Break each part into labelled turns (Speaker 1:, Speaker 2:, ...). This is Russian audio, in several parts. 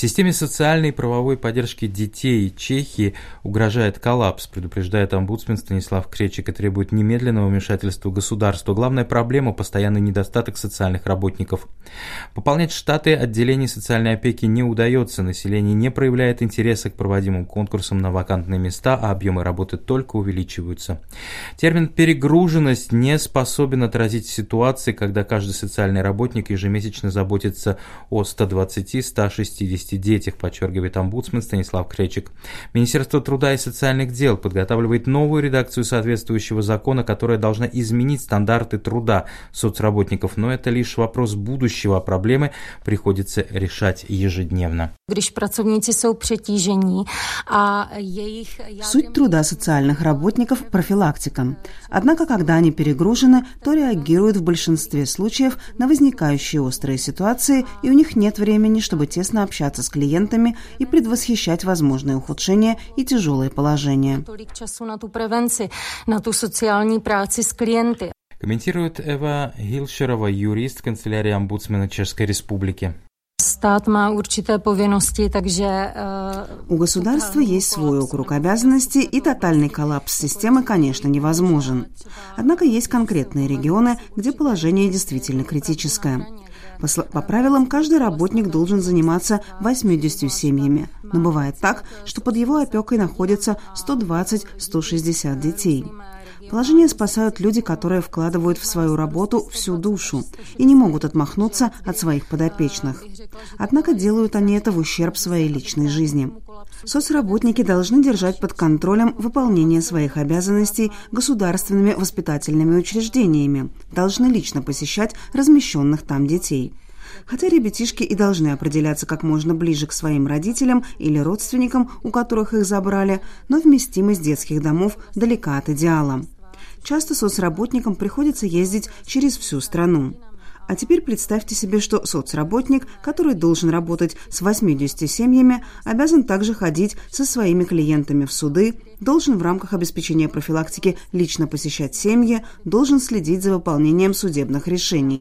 Speaker 1: Системе социальной и правовой поддержки детей Чехии угрожает коллапс, предупреждает омбудсмен Станислав Кречик и требует немедленного вмешательства государства. Главная проблема – постоянный недостаток социальных работников. Пополнять штаты отделений социальной опеки не удается, население не проявляет интереса к проводимым конкурсам на вакантные места, а объемы работы только увеличиваются. Термин «перегруженность» не способен отразить ситуации, когда каждый социальный работник ежемесячно заботится о 120-160 50 детях, подчеркивает омбудсмен Станислав Кречик. Министерство труда и социальных дел подготавливает новую редакцию соответствующего закона, которая должна изменить стандарты труда соцработников, но это лишь вопрос будущего, а проблемы приходится решать ежедневно.
Speaker 2: Суть труда социальных работников – профилактика. Однако, когда они перегружены, то реагируют в большинстве случаев на возникающие острые ситуации, и у них нет времени, чтобы тесно общаться общаться с клиентами и предвосхищать возможные ухудшения и тяжелые положения.
Speaker 1: Комментирует Эва Гилшерова, юрист канцелярии омбудсмена Чешской Республики.
Speaker 2: Takže... У государства есть свой округ обязанностей, и тотальный коллапс системы, конечно, невозможен. Однако есть конкретные регионы, где положение действительно критическое. По, по правилам, каждый работник должен заниматься 80 семьями. Но бывает так, что под его опекой находятся 120-160 детей. Положение спасают люди, которые вкладывают в свою работу всю душу и не могут отмахнуться от своих подопечных. Однако делают они это в ущерб своей личной жизни. Соцработники должны держать под контролем выполнение своих обязанностей государственными воспитательными учреждениями, должны лично посещать размещенных там детей. Хотя ребятишки и должны определяться как можно ближе к своим родителям или родственникам, у которых их забрали, но вместимость детских домов далека от идеала. Часто соцработникам приходится ездить через всю страну. А теперь представьте себе, что соцработник, который должен работать с 80 семьями, обязан также ходить со своими клиентами в суды, должен в рамках обеспечения профилактики лично посещать семьи, должен следить за выполнением судебных решений.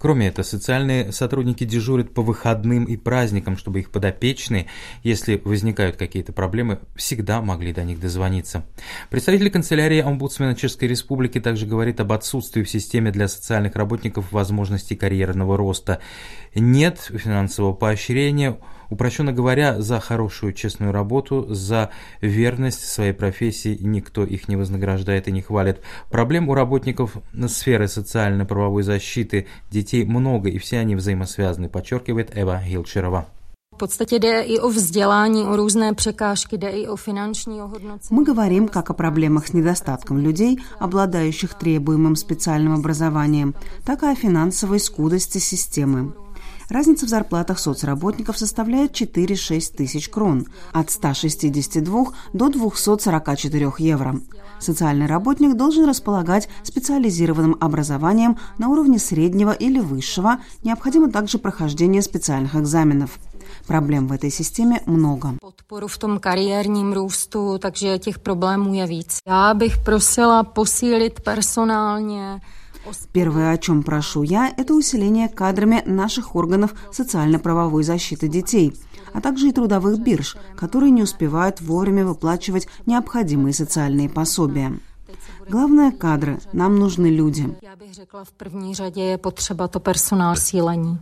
Speaker 1: Кроме этого, социальные сотрудники дежурят по выходным и праздникам, чтобы их подопечные, если возникают какие-то проблемы, всегда могли до них дозвониться. Представитель канцелярии омбудсмена Чешской Республики также говорит об отсутствии в системе для социальных работников возможностей карьерного роста. Нет финансового поощрения, Упрощенно говоря, за хорошую честную работу, за верность своей профессии никто их не вознаграждает и не хвалит. Проблем у работников сферы социально-правовой защиты детей много, и все они взаимосвязаны, подчеркивает Эва Гилчерова.
Speaker 2: В подstatě jde и о vzdělání, о рůzné překážky, jde и о финансовом оhodnocení. Мы говорим как о проблемах с недостатком людей, обладающих требуемым специальным образованием, так и о финансовой скудости системы. Разница в зарплатах соцработников составляет 4-6 тысяч крон, от 162 до 244 евро. Социальный работник должен располагать специализированным образованием на уровне среднего или высшего, необходимо также прохождение специальных экзаменов. Проблем в этой системе много. Podporu v tom kariérním růstu, takže těch problémů je víc. Já bych prosila posílit personálně Первое, о чем прошу я, это усиление кадрами наших органов социально-правовой защиты детей, а также и трудовых бирж, которые не успевают вовремя выплачивать необходимые социальные пособия. Главное – кадры. Нам нужны люди. Я бы řekla, в řadě je potřeba to personál sílení.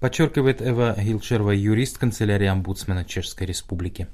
Speaker 1: Подчеркивает Эва Гилчерова, юрист канцелярии омбудсмена Чешской Республики.